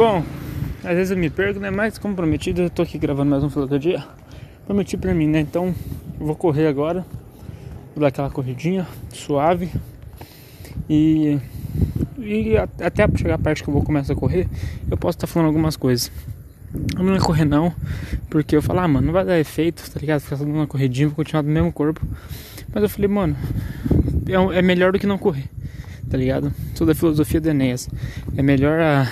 Bom, às vezes eu me perco, né? Mas como prometido, eu tô aqui gravando mais um Fila do Dia. Prometi pra mim, né? Então eu vou correr agora. Vou dar aquela corridinha suave. E, e até chegar a parte que eu vou começar a correr, eu posso estar tá falando algumas coisas. Eu não ia correr não, porque eu falo, ah, mano, não vai dar efeito, tá ligado? Ficar dando uma corridinha, vou continuar do mesmo corpo. Mas eu falei, mano, é, é melhor do que não correr, tá ligado? Sou da filosofia do Enéas. É melhor a.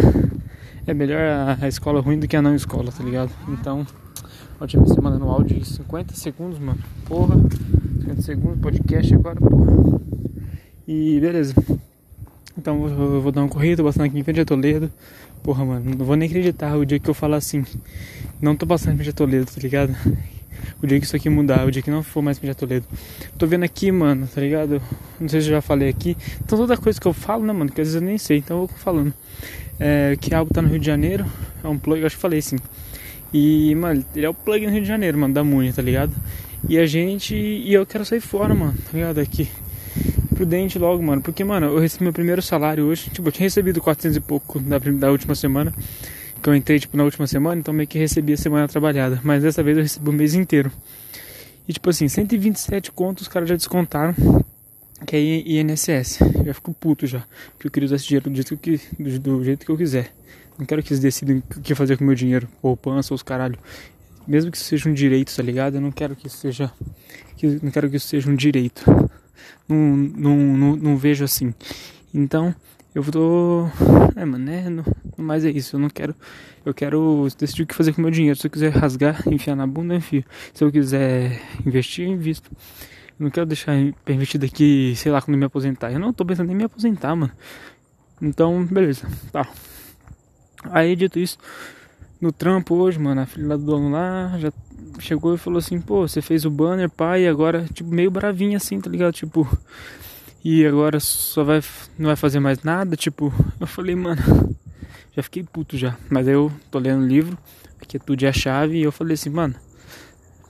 É melhor a, escola ruim do que a não escola, tá ligado? Então, ótima semana no áudio de 50 segundos, mano. Porra, 50 segundos, podcast agora, porra. E beleza. Então eu vou dar uma corrida, tô passando aqui em frente a Toledo. Porra, mano, não vou nem acreditar o dia que eu falar assim. Não tô passando em frente a Toledo, tá ligado? O dia que isso aqui mudar, o dia que não for mais frente a Toledo. Tô vendo aqui, mano, tá ligado? Não sei se eu já falei aqui. Então toda coisa que eu falo, né, mano, que às vezes eu nem sei, então eu vou falando. É, que algo tá no Rio de Janeiro, é um plug, eu acho que falei assim. E, mano, ele é o plug no Rio de Janeiro, mano, da Muni, tá ligado? E a gente. E eu quero sair fora, mano, tá ligado? Aqui prudente logo, mano. Porque, mano, eu recebi meu primeiro salário hoje. Tipo, eu tinha recebido 400 e pouco da, da última semana. Que eu entrei, tipo, na última semana. Então meio que recebi a semana trabalhada. Mas dessa vez eu recebi o mês inteiro. E, tipo assim, 127 contos os caras já descontaram. Que é INSS. Eu já fico puto já. Porque eu queria usar esse dinheiro do jeito que, do, do jeito que eu quiser. Não quero que eles decidam o que fazer com o meu dinheiro. Poupança ou os caralho. Mesmo que isso seja um direito, tá ligado? Eu não quero que isso seja. Que, não quero que isso seja um direito não, não, não, não vejo assim. Então, eu tô. É, mano, né? Não, mas é isso. Eu não quero. Eu quero decidir o que fazer com o meu dinheiro. Se eu quiser rasgar, enfiar na bunda, eu enfio. Se eu quiser investir, eu invisto. Não quero deixar investido aqui, sei lá, quando me aposentar. Eu não tô pensando em me aposentar, mano. Então, beleza. Tá. Aí, dito isso, no trampo hoje, mano, a filha do dono lá já chegou e falou assim, pô, você fez o banner, pai, e agora, tipo, meio bravinha assim, tá ligado? Tipo, e agora só vai, não vai fazer mais nada, tipo, eu falei, mano, já fiquei puto já. Mas eu tô lendo o livro, que é tudo é a chave, e eu falei assim, mano,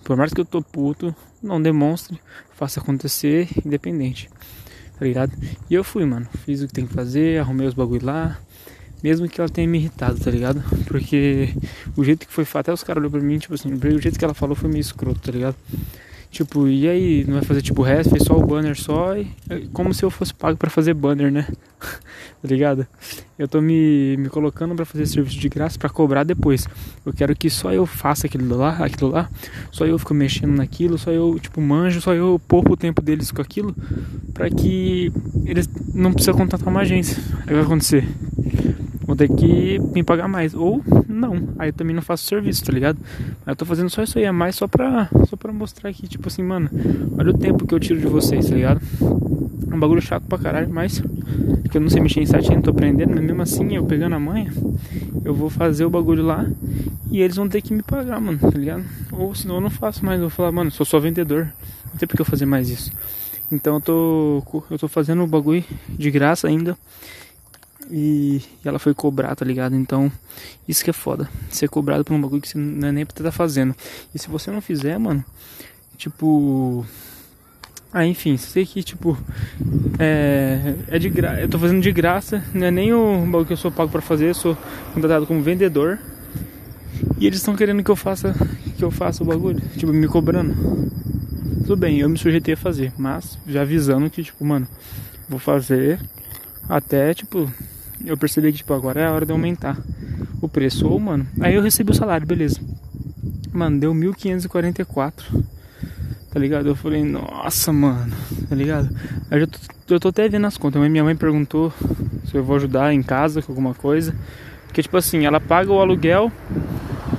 por mais que eu tô puto, não demonstre, faça acontecer, independente, tá ligado? E eu fui, mano, fiz o que tem que fazer, arrumei os bagulho lá, mesmo que ela tenha me irritado, tá ligado? Porque o jeito que foi até os caras olhou pra mim, tipo assim, o jeito que ela falou foi meio escroto, tá ligado? Tipo, e aí, não vai fazer tipo o resto, fez só o banner só e como se eu fosse pago para fazer banner, né? tá ligado? Eu tô me, me colocando para fazer serviço de graça para cobrar depois. Eu quero que só eu faça aquilo lá, aquilo lá, só eu fico mexendo naquilo, só eu, tipo, manjo, só eu poupo o tempo deles com aquilo, para que eles não precisam contratar uma agência. Aí vai acontecer? Ter que me pagar mais. Ou não, aí eu também não faço serviço, tá ligado? Mas eu tô fazendo só isso aí a mais só pra, só pra mostrar aqui, tipo assim, mano, olha o tempo que eu tiro de vocês, tá ligado? É um bagulho chato pra caralho, mas que eu não sei mexer em site ainda, tô aprendendo, mas mesmo assim, eu pegando a manha, eu vou fazer o bagulho lá e eles vão ter que me pagar, mano, tá ligado? Ou senão eu não faço mais, eu vou falar, mano, sou só vendedor, não tem porque eu fazer mais isso. Então eu tô, eu tô fazendo o bagulho de graça ainda e, ela foi cobrar, tá ligado? Então, isso que é foda. Ser cobrado por um bagulho que você não é nem pra estar tá fazendo. E se você não fizer, mano, tipo. Ah, enfim, sei que, tipo, é, é de graça, eu tô fazendo de graça, não é nem o bagulho que eu sou pago pra fazer, eu sou contratado como vendedor. E eles estão querendo que eu faça, que eu faça o bagulho, tipo, me cobrando. Tudo bem, eu me sujeitei a fazer, mas já avisando que, tipo, mano, vou fazer até, tipo, eu percebi que, tipo, agora é a hora de aumentar o preço. Ou, mano, aí eu recebi o salário, beleza. Mano, deu 1544. Tá ligado? Eu falei, nossa, mano, tá ligado? Aí eu tô, eu tô até vendo as contas. Minha mãe perguntou se eu vou ajudar em casa com alguma coisa. Porque, tipo assim, ela paga o aluguel,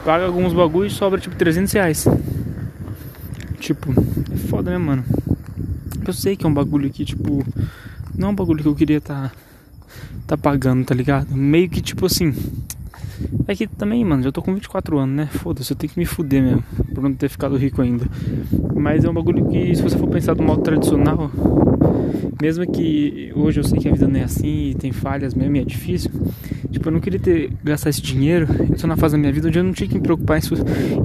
paga alguns bagulhos e sobra, tipo, 300 reais. Tipo, é foda, né, mano? Eu sei que é um bagulho que, tipo, não é um bagulho que eu queria tá, tá pagando, tá ligado? Meio que tipo assim. É que também, mano, já tô com 24 anos, né? Foda-se, eu tenho que me fuder mesmo. Por não ter ficado rico ainda. Mas é um bagulho que, se você for pensar do modo tradicional, mesmo que hoje eu sei que a vida não é assim e tem falhas mesmo e é difícil. Tipo, eu não queria ter gastar esse dinheiro. Eu tô na fase da minha vida onde eu não tinha que me preocupar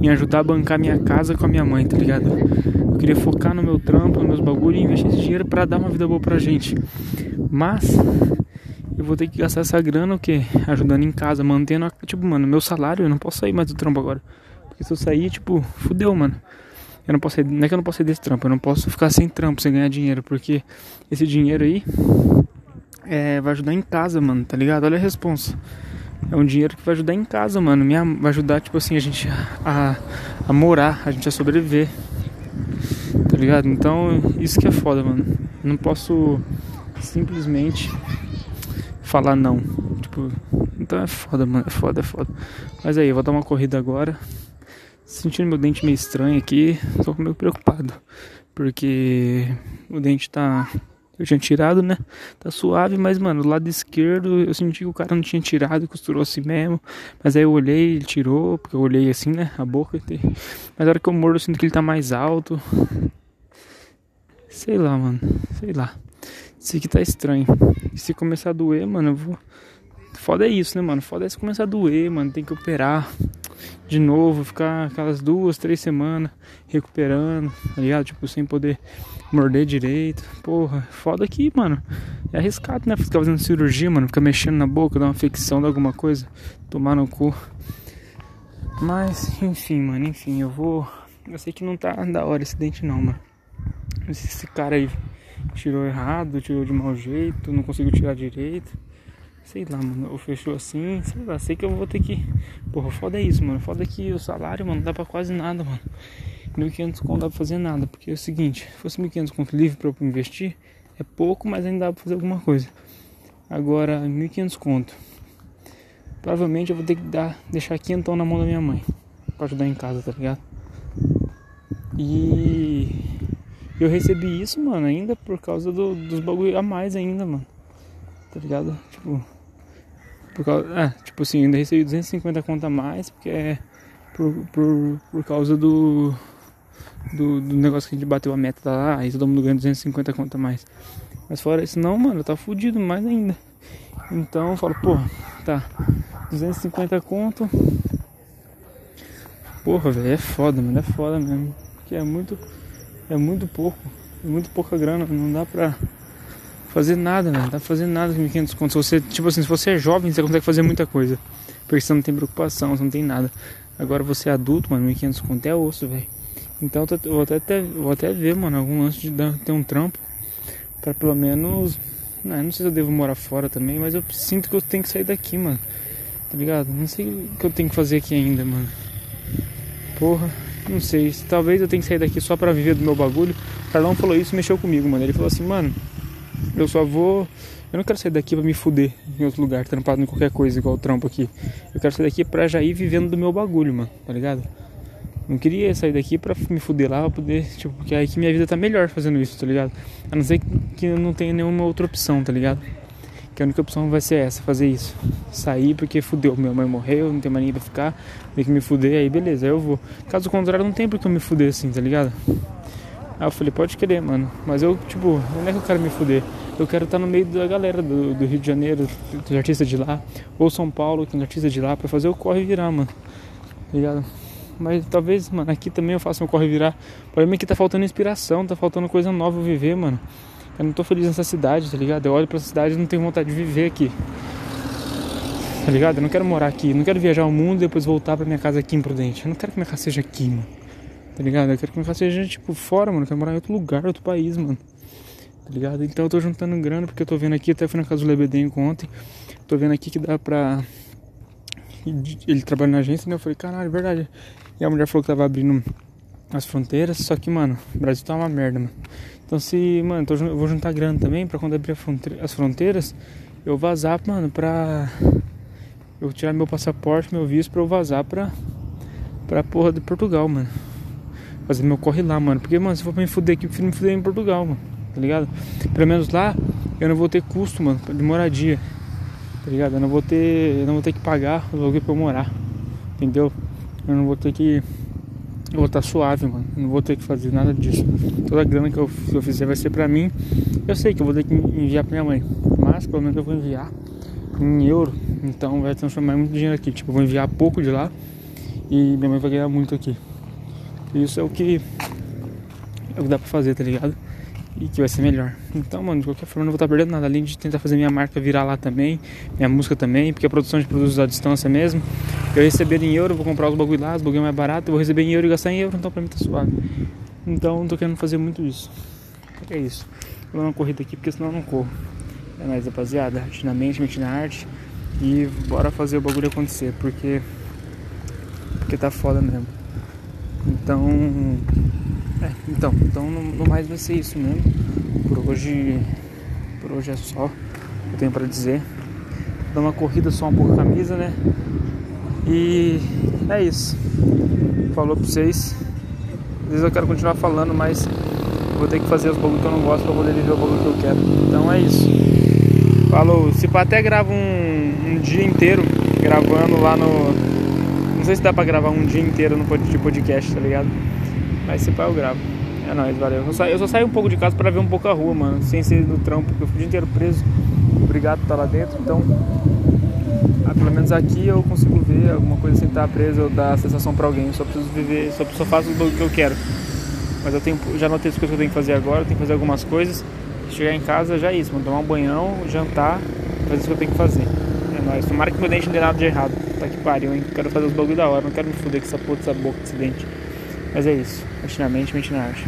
em, ajudar a bancar minha casa com a minha mãe, tá ligado? Eu queria focar no meu trampo, nos meus bagulhos e investir esse dinheiro para dar uma vida boa pra gente. Mas eu vou ter que gastar essa grana o quê? Ajudando em casa, mantendo, a, tipo, mano, meu salário, eu não posso sair mais do trampo agora. Porque se eu sair, tipo, fudeu, mano. Eu não posso sair, não é que eu não posso sair desse trampo, eu não posso ficar sem trampo, sem ganhar dinheiro, porque esse dinheiro aí é, vai ajudar em casa, mano, tá ligado? Olha a responsa. É um dinheiro que vai ajudar em casa, mano. Minha, vai ajudar, tipo assim, a gente a, a morar, a gente a sobreviver. Tá ligado? Então, isso que é foda, mano. Não posso simplesmente falar não. Tipo, então é foda, mano. É foda, é foda. Mas aí, eu vou dar uma corrida agora. Sentindo meu dente meio estranho aqui, tô meio preocupado. Porque o dente tá. Eu tinha tirado, né? Tá suave, mas, mano, do lado esquerdo eu senti que o cara não tinha tirado, costurou assim mesmo. Mas aí eu olhei, ele tirou, porque eu olhei assim, né? A boca. Mas na hora que eu mordo, eu sinto que ele tá mais alto. Sei lá, mano. Sei lá. Isso aqui tá estranho. Se começar a doer, mano, eu vou. Foda é isso, né, mano? Foda é se começar a doer, mano. Tem que operar de novo, ficar aquelas duas, três semanas recuperando, tá ligado? Tipo, sem poder morder direito. Porra, foda aqui, mano. É arriscado, né? Ficar fazendo cirurgia, mano. Ficar mexendo na boca, dar uma infecção de alguma coisa, tomar no cu. Mas, enfim, mano, enfim, eu vou. Eu sei que não tá da hora esse dente, não, mano. Esse cara aí tirou errado, tirou de mau jeito, não conseguiu tirar direito. Sei lá, mano, ou fechou assim, sei lá, sei que eu vou ter que. Porra, foda é isso, mano. Foda que o salário, mano, não dá pra quase nada, mano. 1.500 conto dá pra fazer nada, porque é o seguinte, se fosse 1.500 conto livre pra eu investir, é pouco, mas ainda dá pra fazer alguma coisa. Agora, 1.500 conto. Provavelmente eu vou ter que dar, deixar quentão na mão da minha mãe, pra ajudar em casa, tá ligado? E eu recebi isso, mano, ainda por causa do, dos bagulho a mais ainda, mano. Tá ligado? Tipo, por causa, é, tipo assim, ainda recebi 250 conto a mais, porque é por, por, por causa do, do, do negócio que a gente bateu a meta lá, aí todo mundo ganha 250 conto a mais. Mas fora isso, não, mano, tá fudido mais ainda. Então eu falo, pô, tá, 250 conto. Porra, velho, é foda, mano, é foda mesmo. Porque é muito, é muito pouco, é muito pouca grana, não dá pra fazer nada, velho. Não dá pra fazer nada com 1.500 conto. Se você, tipo assim, se você é jovem, você consegue fazer muita coisa. Porque você não tem preocupação, você não tem nada. Agora você é adulto, mano, 1.500 conto é osso, velho. Então eu vou até, vou até ver, mano, algum lance de dar, ter um trampo. Pra pelo menos. Não, não sei se eu devo morar fora também, mas eu sinto que eu tenho que sair daqui, mano. Tá ligado? Não sei o que eu tenho que fazer aqui ainda, mano. Porra, não sei. Talvez eu tenha que sair daqui só pra viver do meu bagulho. O Carlão falou isso mexeu comigo, mano. Ele falou assim, mano, eu só vou. Eu não quero sair daqui pra me fuder em outro lugar, trampado em qualquer coisa, igual o trampo aqui. Eu quero sair daqui pra já ir vivendo do meu bagulho, mano, tá ligado? Não queria sair daqui pra me fuder lá, pra poder, tipo, porque aí que minha vida tá melhor fazendo isso, tá ligado? A não ser que eu não tenha nenhuma outra opção, tá ligado? Que a única opção vai ser essa, fazer isso. Sair porque fudeu, minha mãe morreu, não tem mais ninguém pra ficar, tem que me fuder, aí beleza, aí eu vou. Caso contrário, não tem porque eu me fuder assim, tá ligado? Aí eu falei, pode querer, mano. Mas eu, tipo, não é que eu quero me fuder. Eu quero estar no meio da galera do, do Rio de Janeiro, dos artistas de lá, ou São Paulo, que tem artistas de lá, pra fazer o corre virar, mano. Tá ligado? Mas talvez, mano, aqui também eu faça o corre virar. O problema é que tá faltando inspiração, tá faltando coisa nova viver, mano. Eu não tô feliz nessa cidade, tá ligado? Eu olho pra cidade e não tenho vontade de viver aqui. Tá ligado? Eu não quero morar aqui, não quero viajar o mundo e depois voltar pra minha casa aqui em Prudente. Eu não quero que minha casa seja aqui, mano. Tá ligado? Eu quero que minha casa seja, tipo, fora, mano. Eu quero morar em outro lugar, outro país, mano. Tá ligado? Então eu tô juntando grana porque eu tô vendo aqui, até fui na casa do Lebedenco ontem. Tô vendo aqui que dá pra. Ele trabalha na agência, né? Eu falei, caralho, é verdade. E a mulher falou que tava abrindo as fronteiras, só que, mano, o Brasil tá uma merda, mano. Então se, mano, eu vou juntar grana também pra quando abrir as fronteiras, eu vazar, mano, pra. Eu tirar meu passaporte, meu visto pra eu vazar pra. Pra porra de Portugal, mano fazer meu corre lá, mano. Porque, mano, se for pra me fuder aqui, prefiro me fuder em Portugal, mano. Tá ligado? Pelo menos lá eu não vou ter custo, mano, de moradia. Tá ligado? Eu não vou ter. Eu não vou ter que pagar o lugar pra eu morar. Entendeu? Eu não vou ter que. Eu vou estar suave, mano. Eu não vou ter que fazer nada disso. Toda a grana que eu, que eu fizer vai ser pra mim. Eu sei que eu vou ter que enviar pra minha mãe. Mas pelo menos eu vou enviar em euro. Então vai transformar muito dinheiro aqui. Tipo, eu vou enviar pouco de lá. E minha mãe vai ganhar muito aqui. Isso é o que é o que dá pra fazer, tá ligado? e que vai ser melhor. Então, mano, de qualquer forma, eu não vou estar perdendo nada, além de tentar fazer minha marca virar lá também, minha música também, porque a produção de produtos à distância mesmo. Eu receber em euro, vou comprar os bagulho lá, os bagulho mais barato, eu vou receber em euro e gastar em euro, então pra mim tá suave. Então, não tô querendo fazer muito isso. É isso. Vou dar uma corrida aqui, porque senão eu não corro. É mais, rapaziada, arte na mente, mente na arte. E bora fazer o bagulho acontecer, porque. Porque tá foda mesmo. Então. É, então, então no, no mais vai ser isso mesmo. Por hoje. Por hoje é só eu tenho pra dizer. Dar uma corrida só um pouco a camisa, né? E é isso. Falou pra vocês. Às vezes eu quero continuar falando, mas vou ter que fazer os bagulhos que eu não gosto pra poder viver o bagulho que eu quero. Então é isso. Falou. Se pá, até grava um, um dia inteiro gravando lá no. Não sei se dá pra gravar um dia inteiro no de podcast, tá ligado? Mas se pá, eu gravo. É nóis, valeu. Eu só, eu só saio um pouco de casa pra ver um pouco a rua, mano. Sem ser no trampo, porque eu fui o dia inteiro preso. Obrigado por estar lá dentro. Então, pelo menos aqui eu consigo ver alguma coisa sem estar preso ou dar sensação pra alguém. Eu só preciso viver, só, só faço o que eu quero. Mas eu tenho, já notei as coisas que eu tenho que fazer agora, eu tenho que fazer algumas coisas. Chegar em casa já é isso, mano. Tomar um banhão, jantar, fazer isso que eu tenho que fazer. É nóis. Tomara que meu dente não dê nada de errado. Tá que pariu, hein? Quero fazer os bagulho da hora, não quero me fuder com essa porra dessa boca desse dente. Mas é isso. Mente na mente, mente na arte.